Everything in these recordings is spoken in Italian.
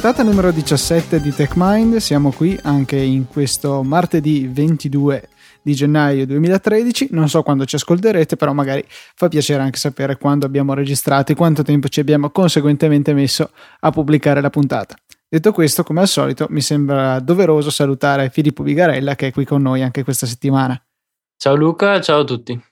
Puntata numero 17 di TechMind, siamo qui anche in questo martedì 22 di gennaio 2013. Non so quando ci ascolterete, però magari fa piacere anche sapere quando abbiamo registrato e quanto tempo ci abbiamo conseguentemente messo a pubblicare la puntata. Detto questo, come al solito, mi sembra doveroso salutare Filippo Bigarella che è qui con noi anche questa settimana. Ciao Luca, ciao a tutti.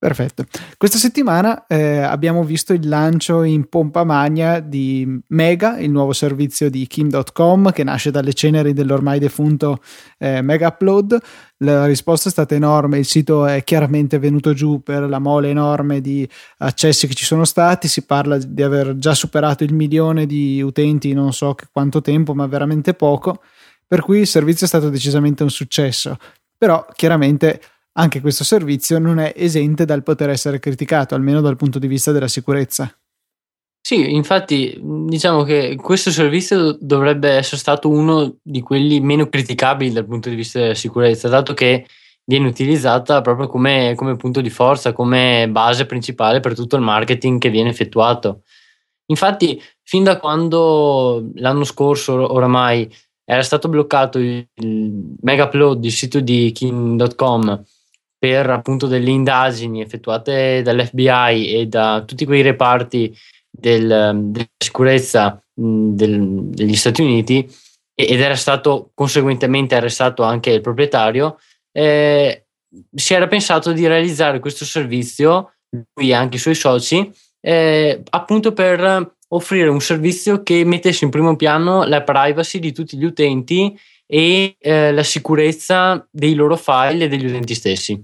Perfetto. Questa settimana eh, abbiamo visto il lancio in pompa magna di Mega, il nuovo servizio di Kim.com che nasce dalle ceneri dell'ormai defunto eh, Mega Upload. La risposta è stata enorme, il sito è chiaramente venuto giù per la mole enorme di accessi che ci sono stati, si parla di aver già superato il milione di utenti non so quanto tempo, ma veramente poco, per cui il servizio è stato decisamente un successo. Però chiaramente anche questo servizio non è esente dal poter essere criticato, almeno dal punto di vista della sicurezza. Sì, infatti diciamo che questo servizio dovrebbe essere stato uno di quelli meno criticabili dal punto di vista della sicurezza, dato che viene utilizzata proprio come, come punto di forza, come base principale per tutto il marketing che viene effettuato. Infatti, fin da quando l'anno scorso oramai era stato bloccato il mega upload del sito di Kim.com per appunto delle indagini effettuate dall'FBI e da tutti quei reparti del, della sicurezza del, degli Stati Uniti ed era stato conseguentemente arrestato anche il proprietario, eh, si era pensato di realizzare questo servizio, lui e anche i suoi soci, eh, appunto per offrire un servizio che mettesse in primo piano la privacy di tutti gli utenti e eh, la sicurezza dei loro file e degli utenti stessi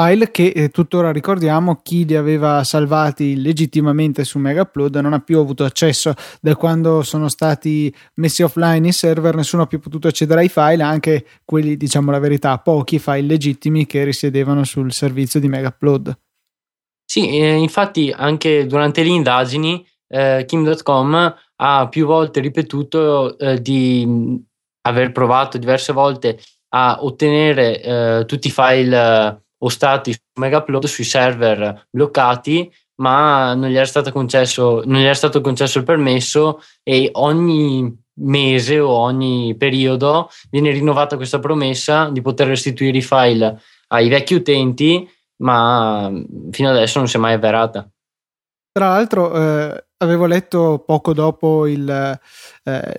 file che eh, tuttora ricordiamo chi li aveva salvati legittimamente su Mega Upload non ha più avuto accesso. Da quando sono stati messi offline i server nessuno ha più potuto accedere ai file anche quelli diciamo la verità pochi file legittimi che risiedevano sul servizio di Mega Upload sì eh, infatti anche durante le indagini eh, Kim.com ha più volte ripetuto eh, di mm, aver provato diverse volte a ottenere eh, tutti i file o stati su Megaupload sui server bloccati, ma non gli era stato concesso, non gli era stato concesso il permesso e ogni mese o ogni periodo viene rinnovata questa promessa di poter restituire i file ai vecchi utenti, ma fino adesso non si è mai avverata. Tra l'altro, eh, avevo letto poco dopo il, eh,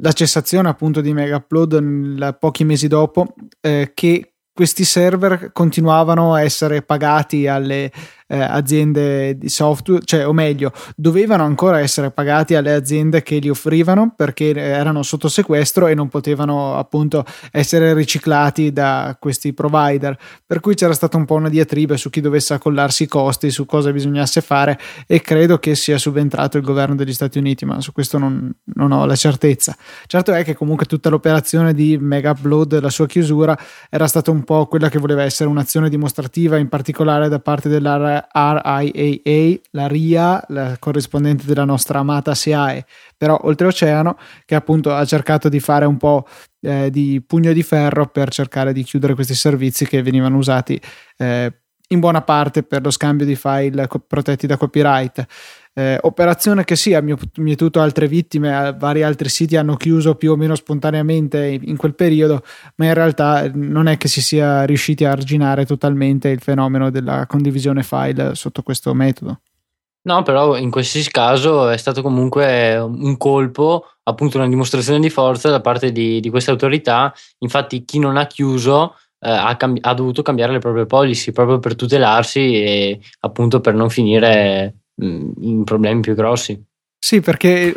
la cessazione appunto di Mega Upload, pochi mesi dopo, eh, che questi server continuavano a essere pagati alle eh, aziende di software, cioè o meglio, dovevano ancora essere pagati alle aziende che li offrivano perché erano sotto sequestro e non potevano appunto essere riciclati da questi provider. Per cui c'era stata un po' una diatriba su chi dovesse accollarsi i costi, su cosa bisognasse fare e credo che sia subentrato il governo degli Stati Uniti, ma su questo non, non ho la certezza. Certo è che comunque tutta l'operazione di Mega Upload, la sua chiusura, era stata un po' quella che voleva essere un'azione dimostrativa, in particolare da parte RIAA, la RIA, la corrispondente della nostra amata SIAE, però oltreoceano, che appunto ha cercato di fare un po' eh, di pugno di ferro per cercare di chiudere questi servizi che venivano usati eh, in buona parte per lo scambio di file protetti da copyright. Eh, operazione che sì, ha mietuto altre vittime, vari altri siti hanno chiuso più o meno spontaneamente in quel periodo, ma in realtà eh, non è che si sia riusciti a arginare totalmente il fenomeno della condivisione file sotto questo metodo. No, però in qualsiasi caso è stato comunque un colpo, appunto una dimostrazione di forza da parte di, di queste autorità. Infatti chi non ha chiuso eh, ha, cambi- ha, dovuto cambiare le proprie policy proprio per tutelarsi e appunto per non finire in problemi più grossi. Sì, perché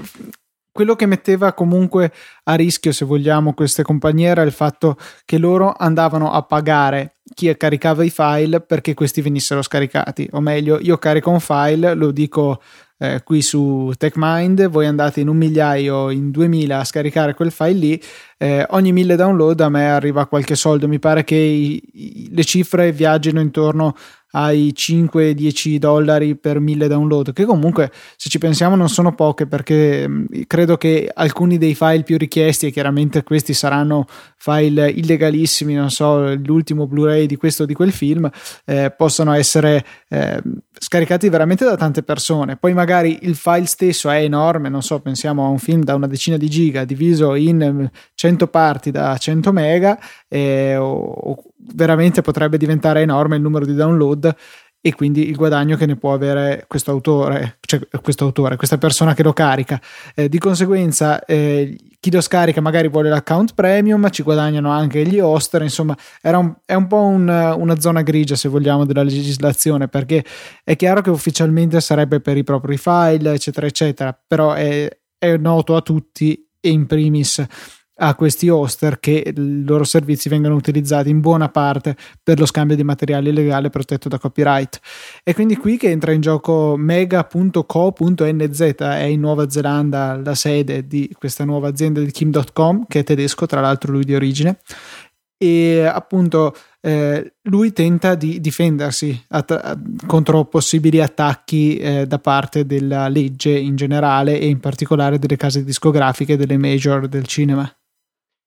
quello che metteva comunque a rischio, se vogliamo, queste compagnie era il fatto che loro andavano a pagare chi caricava i file perché questi venissero scaricati. O meglio, io carico un file, lo dico eh, qui su TechMind, voi andate in un migliaio, in 2000 a scaricare quel file lì, eh, ogni mille download a me arriva qualche soldo, mi pare che i, i, le cifre viaggino intorno ai 5-10 dollari per 1000 download, che comunque se ci pensiamo non sono poche perché mm, credo che alcuni dei file più richiesti, e chiaramente questi saranno file illegalissimi, non so, l'ultimo Blu-ray di questo o di quel film, eh, possono essere eh, scaricati veramente da tante persone. Poi magari magari il file stesso è enorme, non so, pensiamo a un film da una decina di giga diviso in 100 parti da 100 mega, eh, o, o veramente potrebbe diventare enorme il numero di download e quindi il guadagno che ne può avere questo autore, cioè questo autore, questa persona che lo carica. Eh, di conseguenza, eh, chi lo scarica magari vuole l'account premium, ci guadagnano anche gli hoster, insomma, un, è un po' un, una zona grigia se vogliamo della legislazione, perché è chiaro che ufficialmente sarebbe per i propri file, eccetera, eccetera, però è, è noto a tutti e in primis a questi hoster che i loro servizi vengono utilizzati in buona parte per lo scambio di materiale illegale protetto da copyright. È quindi qui che entra in gioco mega.co.nz, è in Nuova Zelanda la sede di questa nuova azienda di Kim.com, che è tedesco, tra l'altro lui di origine, e appunto eh, lui tenta di difendersi att- contro possibili attacchi eh, da parte della legge in generale e in particolare delle case discografiche delle major del cinema.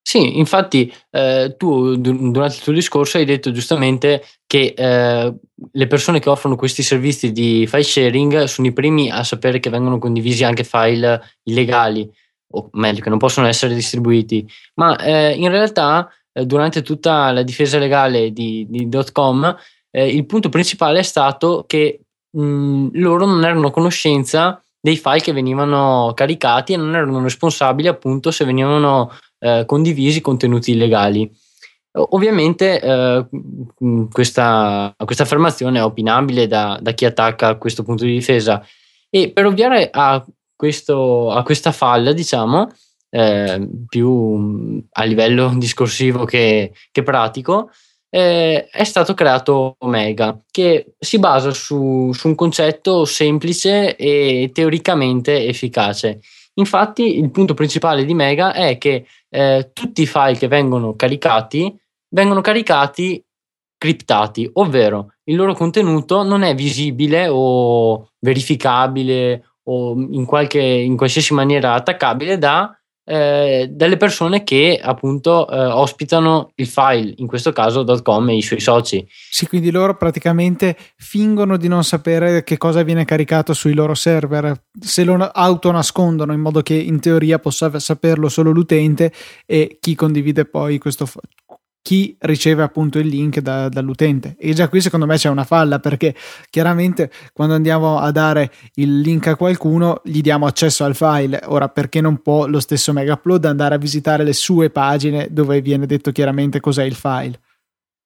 Sì, infatti eh, tu durante il tuo discorso hai detto giustamente che eh, le persone che offrono questi servizi di file sharing sono i primi a sapere che vengono condivisi anche file illegali, o meglio, che non possono essere distribuiti, ma eh, in realtà eh, durante tutta la difesa legale di, di .com eh, il punto principale è stato che mh, loro non erano a conoscenza dei file che venivano caricati e non erano responsabili appunto se venivano eh, condivisi contenuti illegali. Ovviamente eh, questa, questa, affermazione è opinabile da, da, chi attacca questo punto di difesa e per ovviare a, questo, a questa falla, diciamo, eh, più a livello discorsivo che, che pratico, eh, è stato creato Omega, che si basa su, su un concetto semplice e teoricamente efficace. Infatti, il punto principale di Mega è che eh, tutti i file che vengono caricati vengono caricati criptati, ovvero il loro contenuto non è visibile o verificabile o in, qualche, in qualsiasi maniera attaccabile da eh, dalle persone che appunto eh, ospitano il file, in questo caso .com e i suoi soci. Sì, quindi loro praticamente fingono di non sapere che cosa viene caricato sui loro server, se lo autonascondono in modo che in teoria possa saperlo solo l'utente e chi condivide poi questo, chi riceve appunto il link da, dall'utente. E già qui secondo me c'è una falla perché chiaramente quando andiamo a dare il link a qualcuno gli diamo accesso al file. Ora perché non può lo stesso Megaupload andare a visitare le sue pagine dove viene detto chiaramente cos'è il file?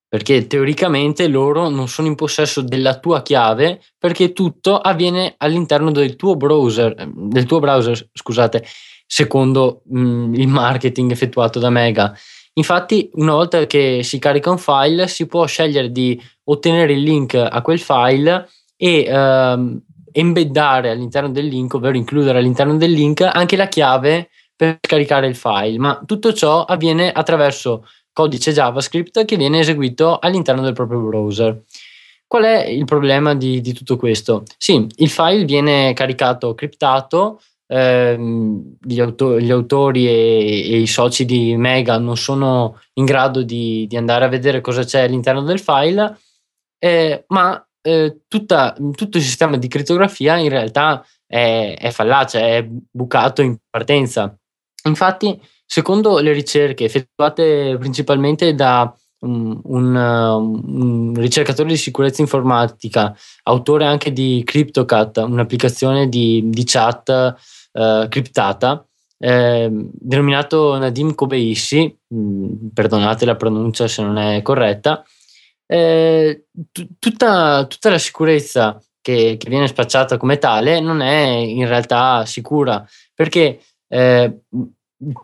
Perché teoricamente loro non sono in possesso della tua chiave perché tutto avviene all'interno del tuo browser, del tuo browser, scusate, secondo mh, mm, il marketing effettuato da Mega. Infatti, una volta che si carica un file, si può scegliere di ottenere il link a quel file e ehm, embeddare all'interno del link, ovvero includere all'interno del link anche la chiave per caricare il file. Ma tutto ciò avviene attraverso codice JavaScript che viene eseguito all'interno del proprio browser. Qual è il problema di, di tutto questo? Sì, il file viene caricato criptato ehm, gli, auto- gli, autori e, e, i soci di Mega non sono in grado di, di, andare a vedere cosa c'è all'interno del file, eh, ma eh, tutta, tutto il sistema di crittografia in realtà è, è fallace, è bucato in partenza. Infatti, secondo le ricerche effettuate principalmente da un, un, un, ricercatore di sicurezza informatica, autore anche di CryptoCat, un'applicazione di, di chat eh, criptata, eh, denominato Nadim Kobeissi, mh, mm, perdonate la pronuncia se non è corretta, eh, t- tutta, tutta, la sicurezza che, che, viene spacciata come tale non è in realtà sicura perché eh,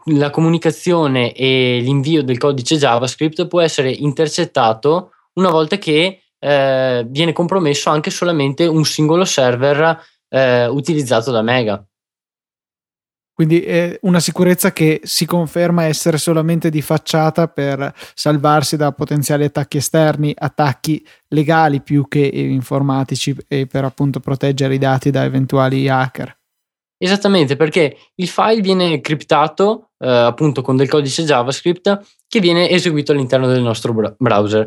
la comunicazione e l'invio del codice JavaScript può essere intercettato una volta che eh, viene compromesso anche solamente un singolo server eh, utilizzato da Mega. Quindi è una sicurezza che si conferma essere solamente di facciata per salvarsi da potenziali attacchi esterni, attacchi legali più che informatici e per appunto proteggere i dati da eventuali hacker. Esattamente, perché il file viene criptato eh, appunto con del codice JavaScript che viene eseguito all'interno del nostro browser.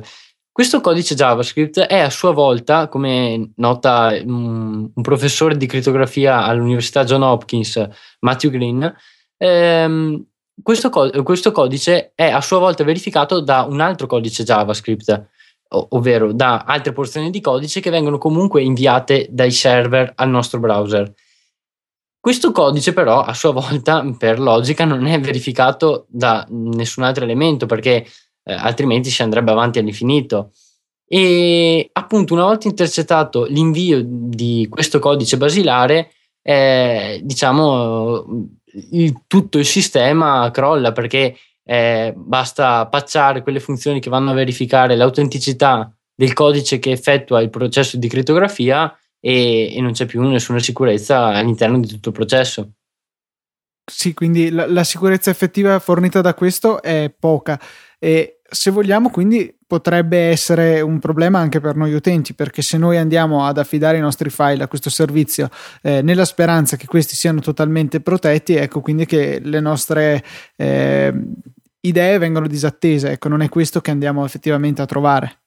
Questo codice JavaScript è a sua volta, come nota un, un professore di crittografia all'Università John Hopkins, Matthew Green, ehm, questo, co- questo, codice è a sua volta verificato da un altro codice JavaScript, ov- ovvero da altre porzioni di codice che vengono comunque inviate dai server al nostro browser. Questo codice però a sua volta per logica non è verificato da nessun altro elemento perché eh, altrimenti si andrebbe avanti all'infinito. E appunto una volta intercettato l'invio di questo codice basilare, eh, diciamo il, tutto il sistema crolla perché eh, basta patchare quelle funzioni che vanno a verificare l'autenticità del codice che effettua il processo di crittografia e, e non c'è più nessuna sicurezza all'interno di tutto il processo. Sì, quindi la, la sicurezza effettiva fornita da questo è poca e se vogliamo quindi potrebbe essere un problema anche per noi utenti perché se noi andiamo ad affidare i nostri file a questo servizio eh, nella speranza che questi siano totalmente protetti ecco quindi che le nostre eh, idee vengono disattese. Ecco non è questo che andiamo effettivamente a trovare.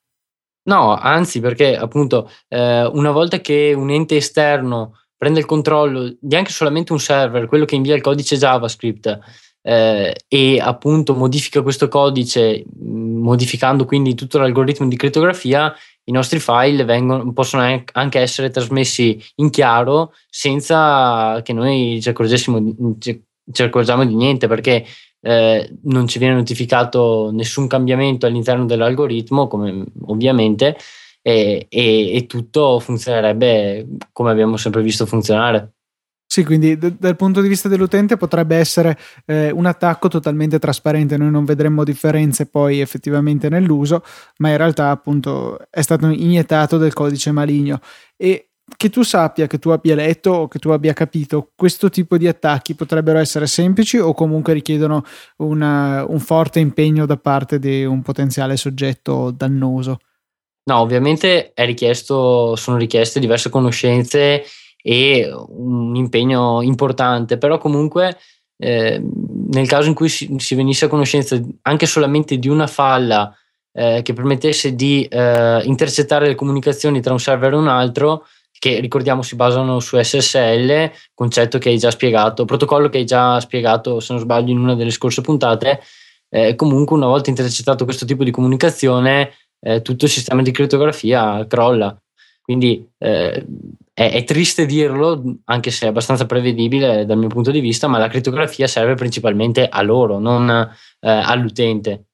No, anzi, perché appunto eh, una volta che un ente esterno prende il controllo di anche solamente un server, quello che invia il codice JavaScript, eh, e appunto modifica questo codice, modificando quindi tutto l'algoritmo di crittografia, i nostri file vengono, possono anche essere trasmessi in chiaro senza che noi ci accorgessimo, ci accorgiamo di niente, perché eh, non ci viene notificato nessun cambiamento all'interno dell'algoritmo, come ovviamente, e, e, e tutto funzionerebbe come abbiamo sempre visto funzionare. Sì, quindi d- dal punto di vista dell'utente potrebbe essere eh, un attacco totalmente trasparente, noi non vedremmo differenze poi effettivamente nell'uso, ma in realtà appunto è stato iniettato del codice maligno e che tu sappia, che tu abbia letto o che tu abbia capito, questo tipo di attacchi potrebbero essere semplici o comunque richiedono una, un forte impegno da parte di un potenziale soggetto dannoso? No, ovviamente richiesto, sono richieste diverse conoscenze e un impegno importante, però comunque eh, nel caso in cui si, si, venisse a conoscenza anche solamente di una falla eh, che permettesse di eh, intercettare le comunicazioni tra un server e un altro, che ricordiamo si basano su SSL, concetto che hai già spiegato, protocollo che hai già spiegato, se non sbaglio, in una delle scorse puntate. Eh, comunque, una volta intercettato questo tipo di comunicazione, eh, tutto il sistema di crittografia crolla. Quindi eh, è, è, triste dirlo, anche se è abbastanza prevedibile dal mio punto di vista, ma la crittografia serve principalmente a loro, non eh, all'utente.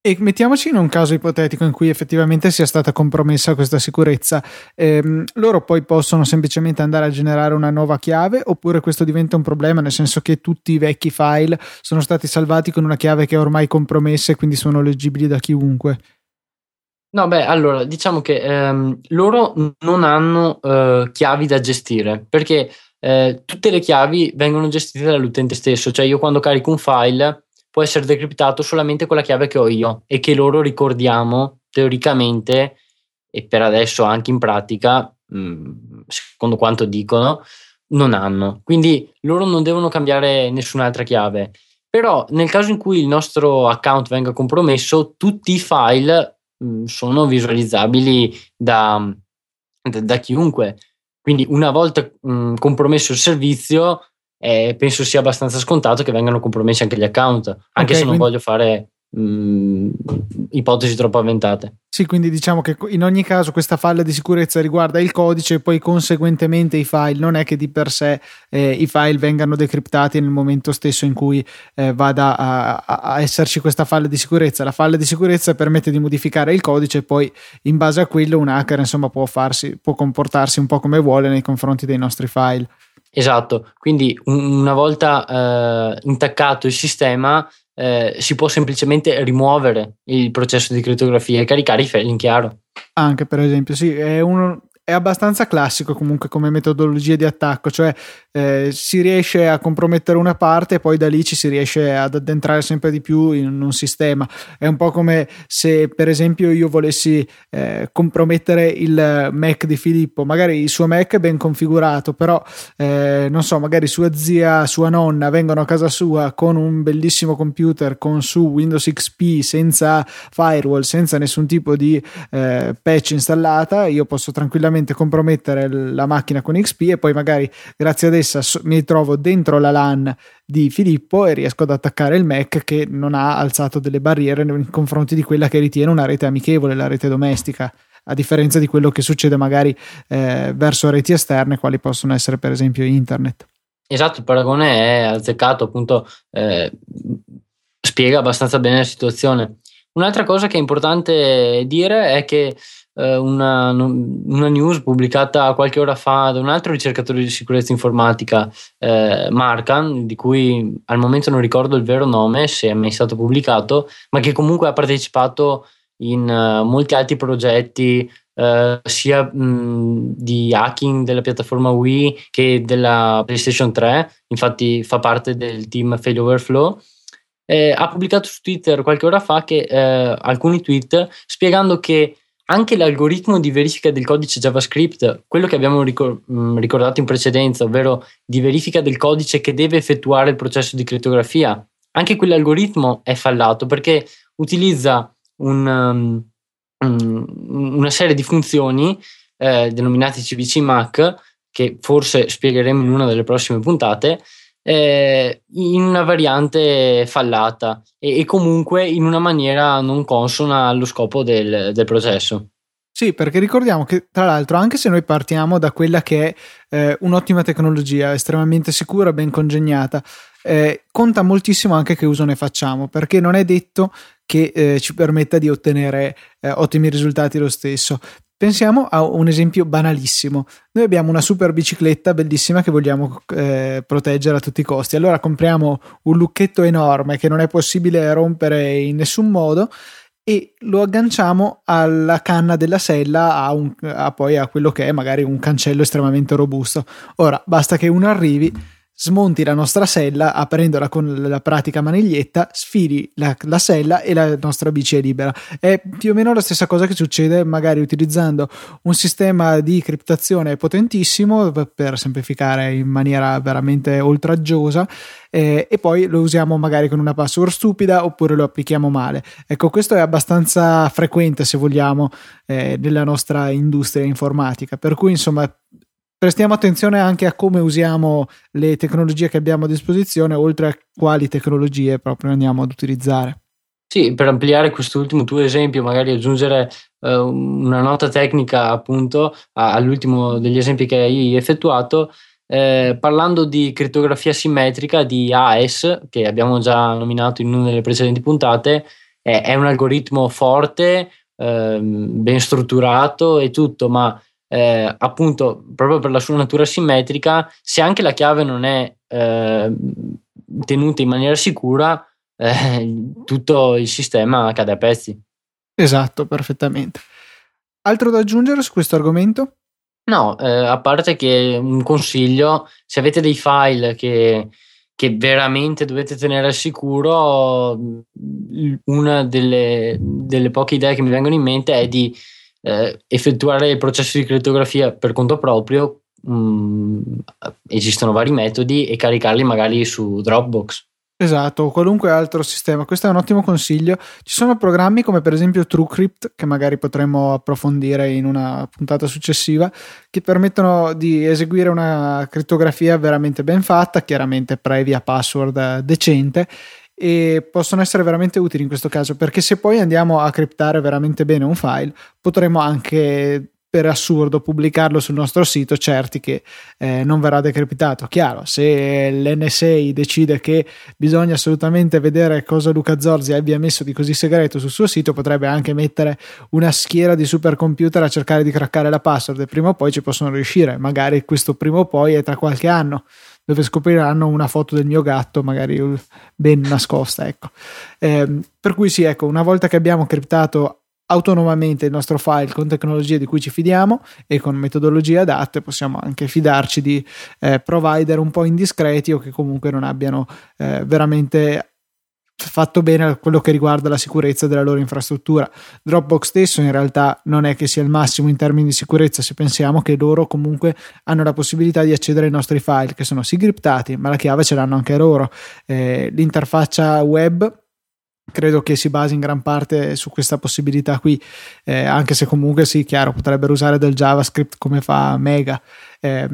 E mettiamoci in un caso ipotetico in cui effettivamente sia stata compromessa questa sicurezza, ehm, loro poi possono semplicemente andare a generare una nuova chiave oppure questo diventa un problema nel senso che tutti i vecchi file sono stati salvati con una chiave che è ormai compromessa e quindi sono leggibili da chiunque? No, beh, allora diciamo che ehm, loro non hanno eh, chiavi da gestire perché eh, tutte le chiavi vengono gestite dall'utente stesso, cioè io quando carico un file può essere decriptato solamente con la chiave che ho io e che loro ricordiamo teoricamente e per adesso anche in pratica, mm, secondo quanto dicono, non hanno. Quindi loro non devono cambiare nessun'altra chiave. Però nel caso in cui il nostro account venga compromesso, tutti i file sono visualizzabili da, da, da, chiunque. Quindi una volta mm, compromesso il servizio, eh, penso sia abbastanza scontato che vengano compromessi anche gli account, anche okay, se non quindi... voglio fare mh, mm, ipotesi troppo avventate. Sì, quindi diciamo che in ogni caso questa falla di sicurezza riguarda il codice e poi conseguentemente i file, non è che di per sé eh, i file vengano decriptati nel momento stesso in cui eh, vada a, a, esserci questa falla di sicurezza. La falla di sicurezza permette di modificare il codice e poi in base a quello un hacker insomma può, farsi, può comportarsi un po' come vuole nei confronti dei nostri file. Esatto, quindi una volta eh, intaccato il sistema eh, si può semplicemente rimuovere il processo di crittografia e caricare i file in chiaro. Anche per esempio, sì, è, uno, è abbastanza classico comunque come metodologia di attacco, cioè eh, si riesce a compromettere una parte e poi da lì ci si riesce ad addentrare sempre di più in un sistema. È un po' come se per esempio io volessi eh, compromettere il Mac di Filippo, magari il suo Mac è ben configurato, però eh, non so, magari sua zia, sua nonna vengono a casa sua con un bellissimo computer con su Windows XP senza firewall, senza nessun tipo di eh, patch installata, io posso tranquillamente tranquillamente compromettere la macchina con XP e poi magari grazie ad essa mi trovo dentro la LAN di Filippo e riesco ad attaccare il Mac che non ha alzato delle barriere nei confronti di quella che ritiene una rete amichevole, la rete domestica a differenza di quello che succede magari eh, verso reti esterne, quali possono essere per esempio internet. Esatto, il paragone è azzeccato, appunto, eh, spiega abbastanza bene la situazione. Un'altra cosa che è importante dire è che una, una, news pubblicata qualche ora fa da un altro ricercatore di sicurezza informatica, eh, Markan, di cui al momento non ricordo il vero nome, se è mai stato pubblicato, ma che comunque ha partecipato in uh, molti altri progetti Uh, sia mh, di hacking della piattaforma Wii che della PlayStation 3, infatti fa parte del team Fail Overflow. Eh, ha pubblicato su Twitter qualche ora fa che, eh, alcuni tweet spiegando che anche l'algoritmo di verifica del codice JavaScript, quello che abbiamo mm, ricordato in precedenza, ovvero di verifica del codice che deve effettuare il processo di crittografia, anche quell'algoritmo è fallato perché utilizza un, um, una serie di funzioni eh, denominate CVC Mac, che forse spiegheremo in una delle prossime puntate, eh, in una variante fallata e, e, comunque in una maniera non consona allo scopo del, del, processo. Sì, perché ricordiamo che tra l'altro anche se noi partiamo da quella che è eh, un'ottima tecnologia, estremamente sicura, ben congegnata, eh, conta moltissimo anche che uso ne facciamo, perché non è detto che eh, ci permetta di ottenere eh, ottimi risultati lo stesso. Pensiamo a un esempio banalissimo. Noi abbiamo una super bicicletta bellissima che vogliamo eh, proteggere a tutti i costi. Allora compriamo un lucchetto enorme che non è possibile rompere in nessun modo e lo agganciamo alla canna della sella a, un, a poi a quello che è magari un cancello estremamente robusto. Ora basta che uno arrivi smonti la nostra sella aprendola con la pratica maniglietta, sfili la, la, sella e la nostra bici è libera. È più o meno la stessa cosa che succede magari utilizzando un sistema di criptazione potentissimo per semplificare in maniera veramente oltraggiosa eh, e poi lo usiamo magari con una password stupida oppure lo applichiamo male. Ecco, questo è abbastanza frequente se vogliamo eh, nella nostra industria informatica, per cui insomma prestiamo attenzione anche a come usiamo le tecnologie che abbiamo a disposizione, oltre a quali tecnologie proprio andiamo ad utilizzare. Sì, per ampliare quest'ultimo tuo esempio, magari aggiungere uh, una nota tecnica appunto all'ultimo degli esempi che hai effettuato, eh, parlando di crittografia simmetrica di AES, che abbiamo già nominato in una delle precedenti puntate, eh, è un algoritmo forte, eh, ben strutturato e tutto, ma eh, appunto proprio per la sua natura simmetrica, se anche la chiave non è eh, tenuta in maniera sicura, eh, tutto il sistema cade a pezzi. Esatto, perfettamente. Altro da aggiungere su questo argomento? No, eh, a parte che un consiglio, se avete dei file che, che veramente dovete tenere al sicuro, una delle, delle poche idee che mi vengono in mente è di eh, effettuare il processo di crittografia per conto proprio, mh, mm, esistono vari metodi e caricarli magari su Dropbox. Esatto, o qualunque altro sistema. Questo è un ottimo consiglio. Ci sono programmi come per esempio TrueCrypt, che magari potremmo approfondire in una puntata successiva, che permettono di eseguire una crittografia veramente ben fatta, chiaramente previa password decente e possono essere veramente utili in questo caso perché se poi andiamo a criptare veramente bene un file potremo anche per assurdo pubblicarlo sul nostro sito certi che eh, non verrà decriptato. Chiaro se l'NSA decide che bisogna assolutamente vedere cosa Luca Zorzi abbia messo di così segreto sul suo sito potrebbe anche mettere una schiera di supercomputer a cercare di craccare la password e prima o poi ci possono riuscire. Magari questo prima o poi è tra qualche anno dove scopriranno una foto del mio gatto, magari ben nascosta. Ecco. Eh, per cui sì, ecco, una volta che abbiamo criptato autonomamente il nostro file con tecnologie di cui ci fidiamo e con metodologie adatte possiamo anche fidarci di eh, provider un po' indiscreti o che comunque non abbiano eh, veramente fatto bene quello che riguarda la sicurezza della loro infrastruttura. Dropbox stesso in realtà non è che sia il massimo in termini di sicurezza se pensiamo che loro comunque hanno la possibilità di accedere ai nostri file che sono sì criptati ma la chiave ce l'hanno anche loro. Eh, l'interfaccia web credo che si basi in gran parte su questa possibilità qui, eh, anche se comunque sì, chiaro, potrebbero usare del JavaScript come fa Mega. Eh,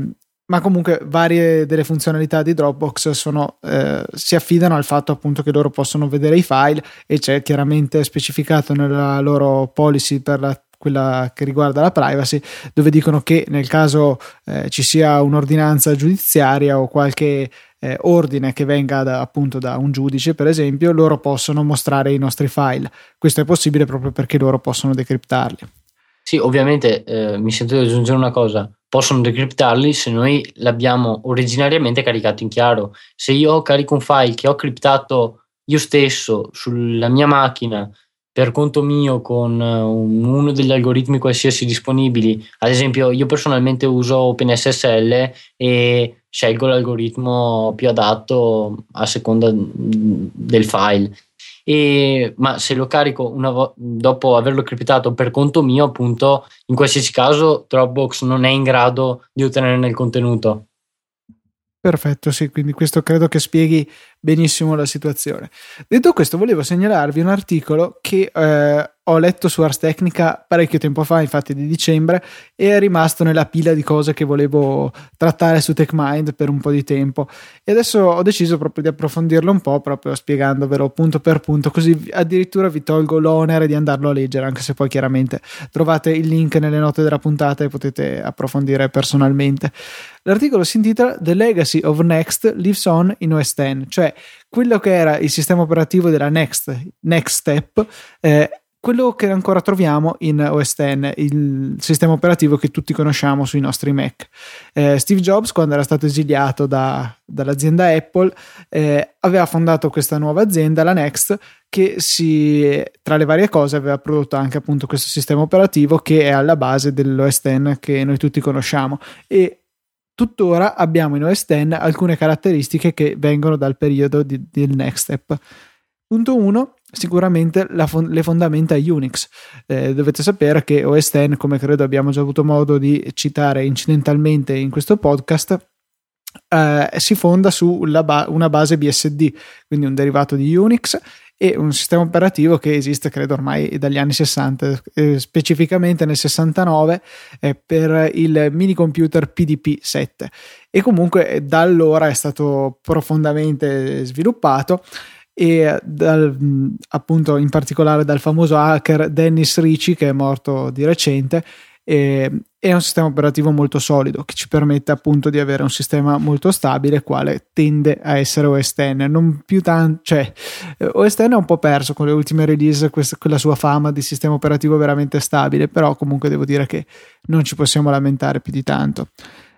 ma comunque varie delle funzionalità di Dropbox sono, eh, si affidano al fatto appunto che loro possono vedere i file e c'è chiaramente specificato nella loro policy per la quella che riguarda la privacy, dove dicono che nel caso eh, ci sia un'ordinanza giudiziaria o qualche eh, ordine che venga da, appunto da un giudice, per esempio, loro possono mostrare i nostri file. Questo è possibile proprio perché loro possono decriptarli. Sì, ovviamente eh, mi sento di aggiungere una cosa. Possono decriptarli se noi l'abbiamo originariamente caricato in chiaro. Se io carico un file che ho criptato io stesso sulla mia macchina per conto mio con eh, uno degli algoritmi qualsiasi disponibili. Ad esempio, io personalmente uso OpenSSL e scelgo l'algoritmo più adatto a seconda del file. E, ma se lo carico vo- dopo averlo criptato per conto mio, appunto, in qualsiasi caso Dropbox non è in grado di ottenere il contenuto. Perfetto, sì, quindi questo credo che spieghi benissimo la situazione. Detto questo, volevo segnalarvi un articolo che eh, ho letto su Ars Technica parecchio tempo fa, infatti di dicembre, e è rimasto nella pila di cose che volevo trattare su TechMind per un po' di tempo. E adesso ho deciso proprio di approfondirlo un po', proprio spiegandovelo punto per punto, così addirittura vi tolgo l'onere di andarlo a leggere, anche se poi chiaramente trovate il link nelle note della puntata e potete approfondire personalmente. L'articolo si intitola The Legacy of Next Lives On in OS X, cioè quello che era il sistema operativo della Next, Next Step, eh, quello che ancora troviamo in OS X, il sistema operativo che tutti conosciamo sui nostri Mac. Eh, Steve Jobs, quando era stato esiliato da, dall'azienda Apple, eh, aveva fondato questa nuova azienda, la Next, che si, tra le varie cose aveva prodotto anche appunto questo sistema operativo che è alla base dell'OS X che noi tutti conosciamo e tuttora abbiamo in OS X alcune caratteristiche che vengono dal periodo di, del Next Step. Punto 1 sicuramente fon- le fondamenta Unix. Eh, dovete sapere che OS X, come credo abbiamo già avuto modo di citare incidentalmente in questo podcast, eh, si fonda su ba- una base BSD, quindi un derivato di Unix e un sistema operativo che esiste credo ormai dagli anni 60 eh, specificamente nel 69 eh, per il mini computer PDP-7 e comunque da allora è stato profondamente sviluppato e dal, appunto in particolare dal famoso hacker Dennis Ricci che è morto di recente e, è un sistema operativo molto solido che ci permette appunto di avere un sistema molto stabile quale tende a essere OS X non più tanto cioè OS X è un po' perso con le ultime release questa, quella sua fama di sistema operativo veramente stabile però comunque devo dire che non ci possiamo lamentare più di tanto.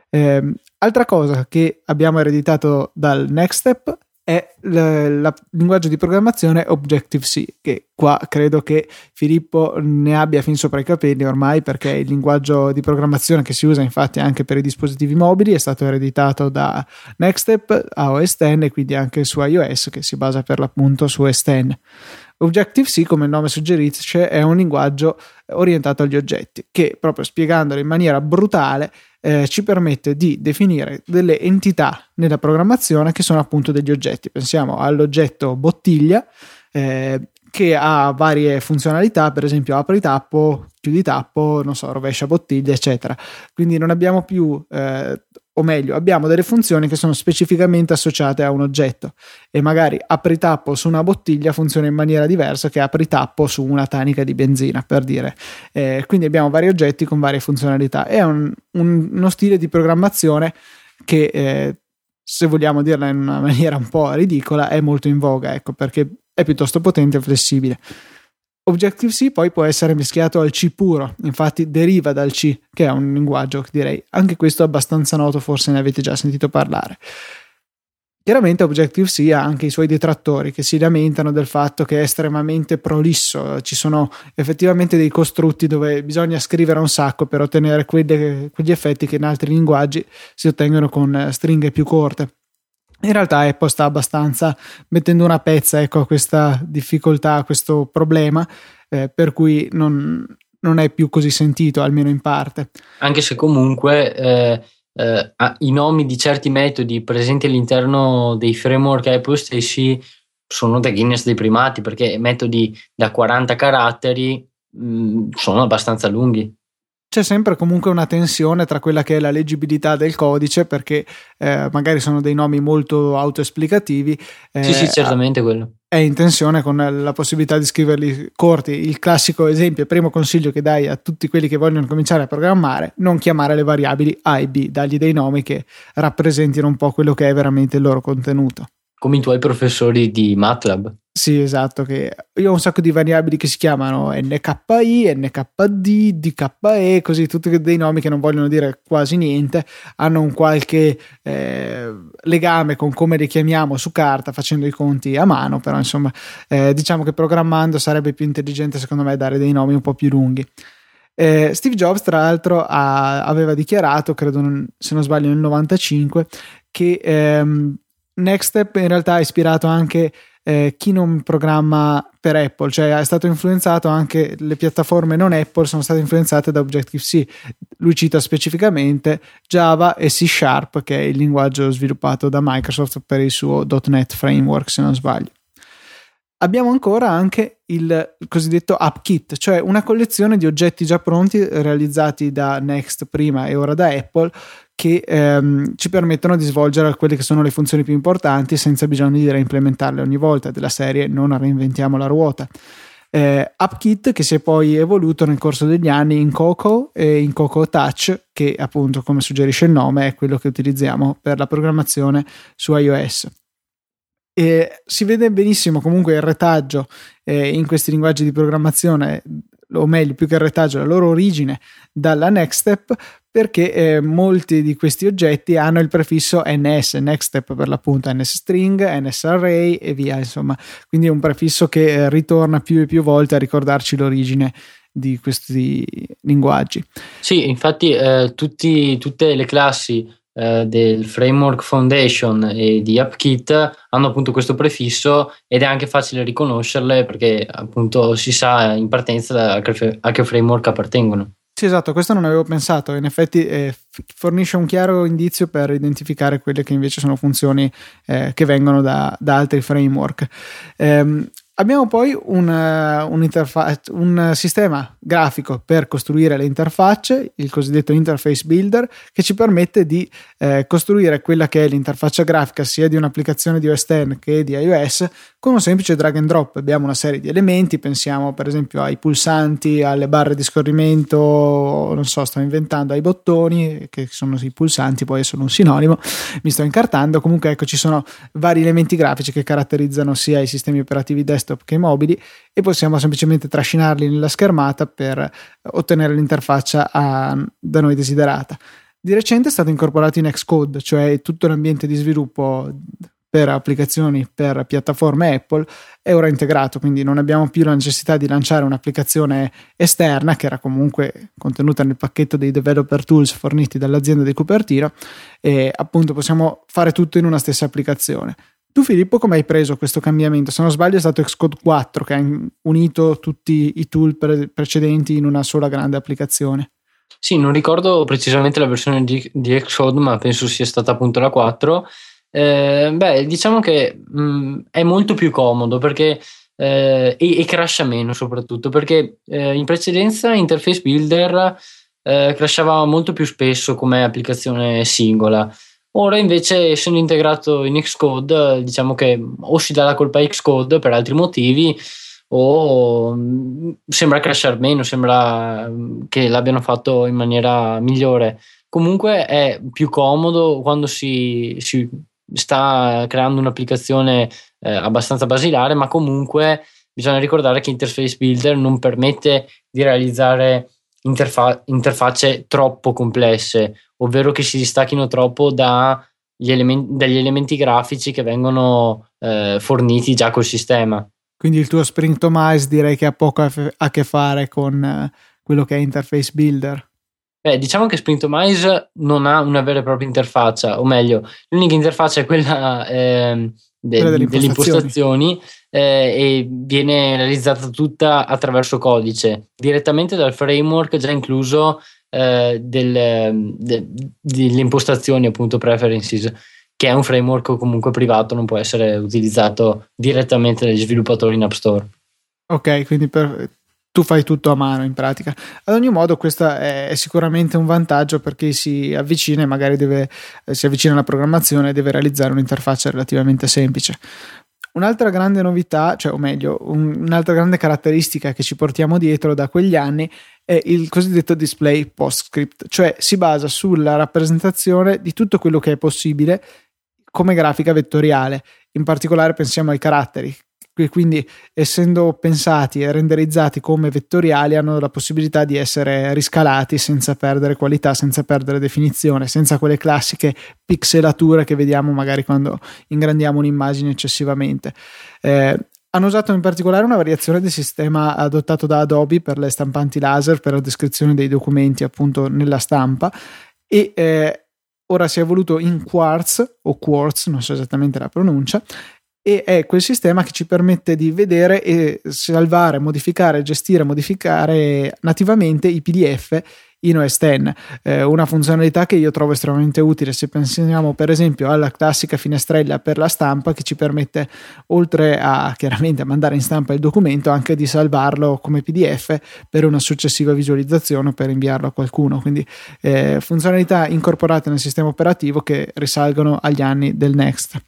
Eh, altra cosa che abbiamo ereditato dal Next Step è il linguaggio di programmazione Objective-C, che qua credo che Filippo ne abbia fin sopra i capelli ormai perché il linguaggio di programmazione che si usa infatti anche per i dispositivi mobili è stato ereditato da Nextstep a OS X e quindi anche su iOS che si basa per l'appunto su OS X. Objective-C, come il nome suggerisce, è un linguaggio orientato agli oggetti che, proprio spiegandolo in maniera brutale, eh, ci permette di definire delle entità nella programmazione che sono appunto degli oggetti. Pensiamo all'oggetto bottiglia eh, che ha varie funzionalità, per esempio apri tappo, chiudi tappo, non so, rovescia bottiglia, eccetera. Quindi non abbiamo più eh, o meglio, abbiamo delle funzioni che sono specificamente associate a un oggetto e magari apri tappo su una bottiglia funziona in maniera diversa che apri tappo su una tanica di benzina, per dire. Eh, quindi abbiamo vari oggetti con varie funzionalità. È un, un, uno stile di programmazione che, eh, se vogliamo dirla in una maniera un po' ridicola, è molto in voga, ecco, perché è piuttosto potente e flessibile. Objective-C poi può essere mischiato al C puro, infatti deriva dal C, che è un linguaggio che direi anche questo abbastanza noto, forse ne avete già sentito parlare. Chiaramente Objective-C ha anche i suoi detrattori che si lamentano del fatto che è estremamente prolisso, ci sono effettivamente dei costrutti dove bisogna scrivere un sacco per ottenere quelle, quegli effetti che in altri linguaggi si ottengono con stringhe più corte. In realtà Apple sta abbastanza mettendo una pezza ecco, a questa difficoltà, a questo problema, eh, per cui non, non, è più così sentito, almeno in parte. Anche se comunque eh, eh, i nomi di certi metodi presenti all'interno dei framework Apple stessi sono da Guinness dei primati perché metodi da 40 caratteri mh, mm, sono abbastanza lunghi c'è sempre comunque una tensione tra quella che è la leggibilità del codice, perché eh, magari sono dei nomi molto autoesplicativi. Eh, sì, sì, certamente quello. È in tensione con la possibilità di scriverli corti. Il classico esempio, il primo consiglio che dai a tutti quelli che vogliono cominciare a programmare, non chiamare le variabili A e B, dargli dei nomi che rappresentino un po' quello che è veramente il loro contenuto. Come i tuoi professori di MATLAB. Sì, esatto, che io ho un sacco di variabili che si chiamano NKI, NKD, DKE, così tutti dei nomi che non vogliono dire quasi niente, hanno un qualche eh, legame con come li chiamiamo su carta facendo i conti a mano, però insomma eh, diciamo che programmando sarebbe più intelligente secondo me dare dei nomi un po' più lunghi. Eh, Steve Jobs, tra l'altro, ha, aveva dichiarato, credo se non sbaglio nel 95, che ehm, Next Step in realtà ha ispirato anche eh, chi non programma per Apple, cioè è stato influenzato anche le piattaforme non Apple sono state influenzate da Objective-C. Lui cita specificamente Java e C Sharp, che è il linguaggio sviluppato da Microsoft per il suo .NET framework, se non sbaglio. Abbiamo ancora anche il cosiddetto AppKit, cioè una collezione di oggetti già pronti realizzati da Next prima e ora da Apple che ehm, ci permettono di svolgere quelle che sono le funzioni più importanti senza bisogno di reimplementarle ogni volta, della serie non reinventiamo la ruota. Eh, AppKit che si è poi evoluto nel corso degli anni in Coco e in Coco Touch, che appunto come suggerisce il nome è quello che utilizziamo per la programmazione su iOS. E si vede benissimo comunque il retaggio eh, in questi linguaggi di programmazione o meglio più che il retaggio, la loro origine dalla Next Step perché eh, molti di questi oggetti hanno il prefisso NS, Next Step per l'appunto, NS String, NS Array e via, insomma, quindi è un prefisso che eh, ritorna più e più volte a ricordarci l'origine di questi linguaggi. Sì, infatti eh, tutti, tutte le classi eh, del framework foundation e di AppKit hanno appunto questo prefisso ed è anche facile riconoscerle perché appunto si sa in partenza a che, a che framework appartengono. Sì, esatto, questo non avevo pensato. In effetti eh, fornisce un chiaro indizio per identificare quelle che invece sono funzioni eh, che vengono da, da altri framework. Eh, Abbiamo poi un, un, un, sistema grafico per costruire le interfacce, il cosiddetto Interface Builder, che ci permette di eh, costruire quella che è l'interfaccia grafica sia di un'applicazione di OS X che di iOS con un semplice drag and drop. Abbiamo una serie di elementi, pensiamo per esempio ai pulsanti, alle barre di scorrimento, non so, sto inventando, ai bottoni, che sono i pulsanti, poi sono un sinonimo, mi sto incartando. Comunque ecco, ci sono vari elementi grafici che caratterizzano sia i sistemi operativi desktop desktop che mobili e possiamo semplicemente trascinarli nella schermata per ottenere l'interfaccia a, da noi desiderata. Di recente è stato incorporato in Xcode, cioè tutto l'ambiente di sviluppo per applicazioni per piattaforme Apple è ora integrato, quindi non abbiamo più la necessità di lanciare un'applicazione esterna che era comunque contenuta nel pacchetto dei developer tools forniti dall'azienda di Cupertino e appunto possiamo fare tutto in una stessa applicazione. Tu Filippo come hai preso questo cambiamento? Se non sbaglio è stato Xcode 4 che ha unito tutti i tool pre- precedenti in una sola grande applicazione. Sì, non ricordo precisamente la versione di, di Xcode, ma penso sia stata appunto la 4. Eh, beh, diciamo che mh, è molto più comodo perché eh, e, e crasha meno soprattutto perché eh, in precedenza Interface Builder eh, crashava molto più spesso come applicazione singola. Ora invece essendo integrato in Xcode, diciamo che o si dà la colpa a Xcode per altri motivi o mm, sembra crashare meno, sembra mm, che l'abbiano fatto in maniera migliore. Comunque è più comodo quando si, si sta creando un'applicazione eh, abbastanza basilare, ma comunque bisogna ricordare che Interface Builder non permette di realizzare interfa- interfacce troppo complesse ovvero che si distacchino troppo da elementi, dagli elementi grafici che vengono eh, forniti già col sistema. Quindi il tuo Spring Tomise direi che ha poco a, f- a che fare con uh, quello che è Interface Builder. Beh, diciamo che Sprintomize non ha una vera e propria interfaccia, o meglio, l'unica interfaccia è quella, eh, de- quella delle, delle impostazioni eh, e viene realizzata tutta attraverso codice, direttamente dal framework già incluso eh, del, de- delle impostazioni, appunto preferences, che è un framework comunque privato, non può essere utilizzato direttamente dagli sviluppatori in App Store. Ok, quindi per, tu fai tutto a mano in pratica. Ad ogni modo, questo è, sicuramente un vantaggio per chi si avvicina e magari deve, eh, si avvicina alla programmazione e deve realizzare un'interfaccia relativamente semplice. Un'altra grande novità, cioè o meglio, un, un'altra grande caratteristica che ci portiamo dietro da quegli anni è il cosiddetto display PostScript, cioè si basa sulla rappresentazione di tutto quello che è possibile come grafica vettoriale. In particolare pensiamo ai caratteri, quindi essendo pensati e renderizzati come vettoriali hanno la possibilità di essere riscalati senza perdere qualità, senza perdere definizione, senza quelle classiche pixelature che vediamo magari quando ingrandiamo un'immagine eccessivamente. Eh, hanno usato in particolare una variazione del sistema adottato da Adobe per le stampanti laser per la descrizione dei documenti appunto nella stampa e eh, ora si è evoluto in Quartz o Quartz, non so esattamente la pronuncia, e è quel sistema che ci permette di vedere e salvare, modificare, gestire, modificare nativamente i PDF in OS X, eh, una funzionalità che io trovo estremamente utile. Se pensiamo per esempio alla classica finestrella per la stampa che ci permette oltre a chiaramente a mandare in stampa il documento anche di salvarlo come PDF per una successiva visualizzazione o per inviarlo a qualcuno, quindi eh, funzionalità incorporate nel sistema operativo che risalgono agli anni del Next.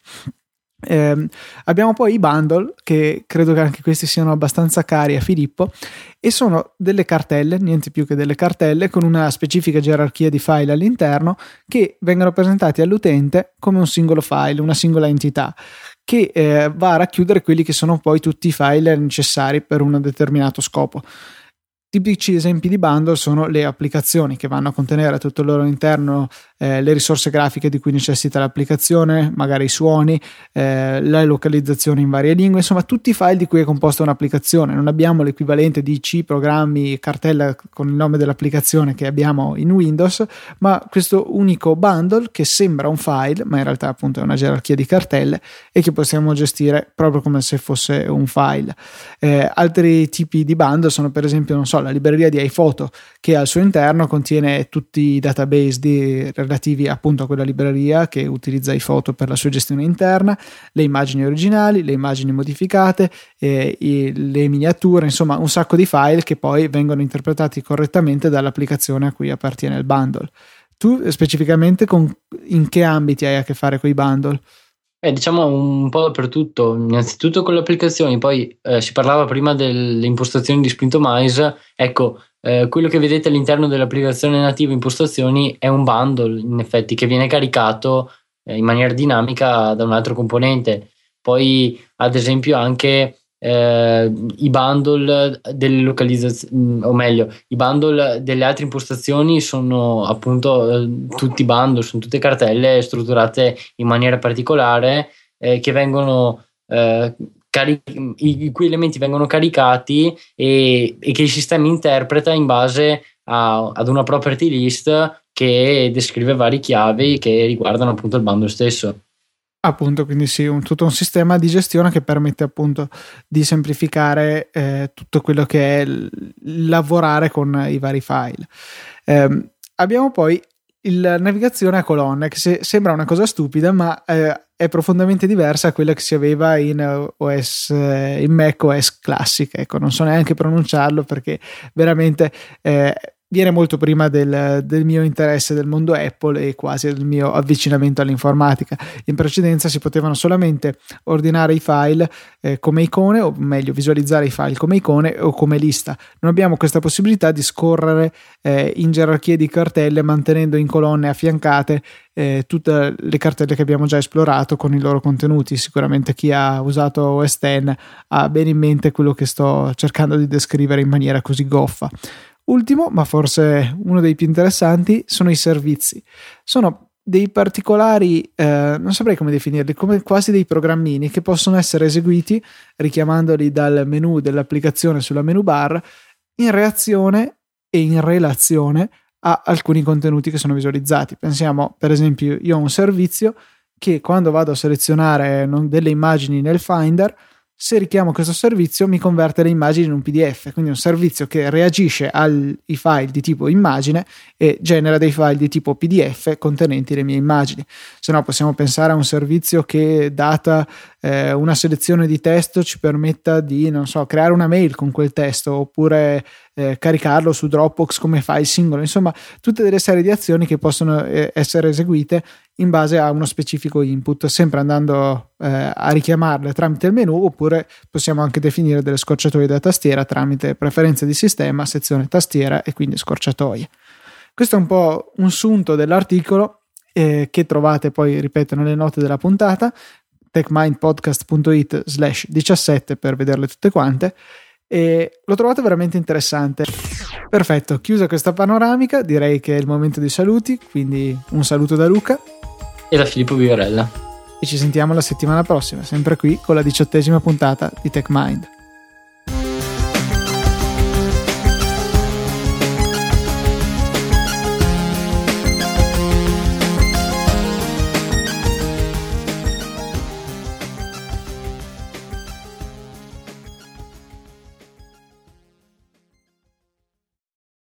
Eh, abbiamo poi i bundle che credo che anche questi siano abbastanza cari a Filippo e sono delle cartelle, niente più che delle cartelle con una specifica gerarchia di file all'interno che vengono presentati all'utente come un singolo file, una singola entità che eh, va a racchiudere quelli che sono poi tutti i file necessari per un determinato scopo. Tipici esempi di bundle sono le applicazioni che vanno a contenere a tutto il loro interno eh, le risorse grafiche di cui necessita l'applicazione, magari i suoni, eh, la localizzazione in varie lingue, insomma tutti i file di cui è composta un'applicazione. Non abbiamo l'equivalente di C, programmi, cartella con il nome dell'applicazione che abbiamo in Windows, ma questo unico bundle che sembra un file, ma in realtà appunto è una gerarchia di cartelle e che possiamo gestire proprio come se fosse un file. Eh, altri tipi di bundle sono per esempio, non so, la libreria di iPhoto che al suo interno contiene tutti i database di relativi appunto a quella libreria che utilizza i foto per la sua gestione interna, le immagini originali, le immagini modificate, eh, i, le miniature, insomma un sacco di file che poi vengono interpretati correttamente dall'applicazione a cui appartiene il bundle. Tu specificamente con, in che ambiti hai a che fare con i bundle? Eh, diciamo un po' dappertutto, innanzitutto con le applicazioni, poi eh, si parlava prima delle impostazioni di Sprintomize, ecco, eh, quello che vedete all'interno dell'applicazione nativa impostazioni è un bundle in effetti che viene caricato eh, in maniera dinamica da un altro componente. Poi ad esempio anche eh, i bundle delle localizzazioni, mm, o meglio, i bundle delle altre impostazioni sono appunto eh, tutti bundle, sono tutte cartelle strutturate in maniera particolare eh, che vengono eh, cari- i cui elementi vengono caricati e, e, che il sistema interpreta in base a, ad una property list che descrive varie chiavi che riguardano appunto il bundle stesso. Appunto, quindi sì, un, tutto un sistema di gestione che permette appunto di semplificare eh, tutto quello che è l- lavorare con i vari file. Eh, abbiamo poi la navigazione a colonne, che se, sembra una cosa stupida, ma eh, è profondamente diversa da quella che si aveva in OS, in Mac OS Classic. Ecco, non so neanche pronunciarlo perché veramente eh, viene molto prima del, del, mio interesse del mondo Apple e quasi del mio avvicinamento all'informatica. In precedenza si potevano solamente ordinare i file eh, come icone, o meglio visualizzare i file come icone o come lista. Non abbiamo questa possibilità di scorrere eh, in gerarchie di cartelle mantenendo in colonne affiancate eh, tutte le cartelle che abbiamo già esplorato con i loro contenuti. Sicuramente chi ha usato OS X ha bene in mente quello che sto cercando di descrivere in maniera così goffa. Ultimo, ma forse uno dei più interessanti, sono i servizi. Sono dei particolari, eh, non saprei come definirli, come quasi dei programmini che possono essere eseguiti richiamandoli dal menu dell'applicazione sulla menu bar in reazione e in relazione a alcuni contenuti che sono visualizzati. Pensiamo, per esempio, io ho un servizio che quando vado a selezionare delle immagini nel Finder se richiamo questo servizio mi converte le immagini in un PDF, quindi un servizio che reagisce ai file di tipo immagine e genera dei file di tipo PDF contenenti le mie immagini. Se no possiamo pensare a un servizio che data eh, una selezione di testo ci permetta di, non so, creare una mail con quel testo oppure eh, caricarlo su Dropbox come file singolo, insomma tutte delle serie di azioni che possono eh, essere eseguite in base a uno specifico input, sempre andando eh, a richiamarle tramite il menu oppure possiamo anche definire delle scorciatoie da tastiera tramite preferenze di sistema, sezione tastiera e quindi scorciatoie. Questo è un po' un sunto dell'articolo eh, che trovate poi, ripeto, nelle note della puntata techmindpodcast.it slash 17 per vederle tutte quante e l'ho trovato veramente interessante. Perfetto, chiusa questa panoramica, direi che è il momento dei saluti, quindi un saluto da Luca e da Filippo Viorella. E ci sentiamo la settimana prossima, sempre qui con la diciottesima puntata di TechMind.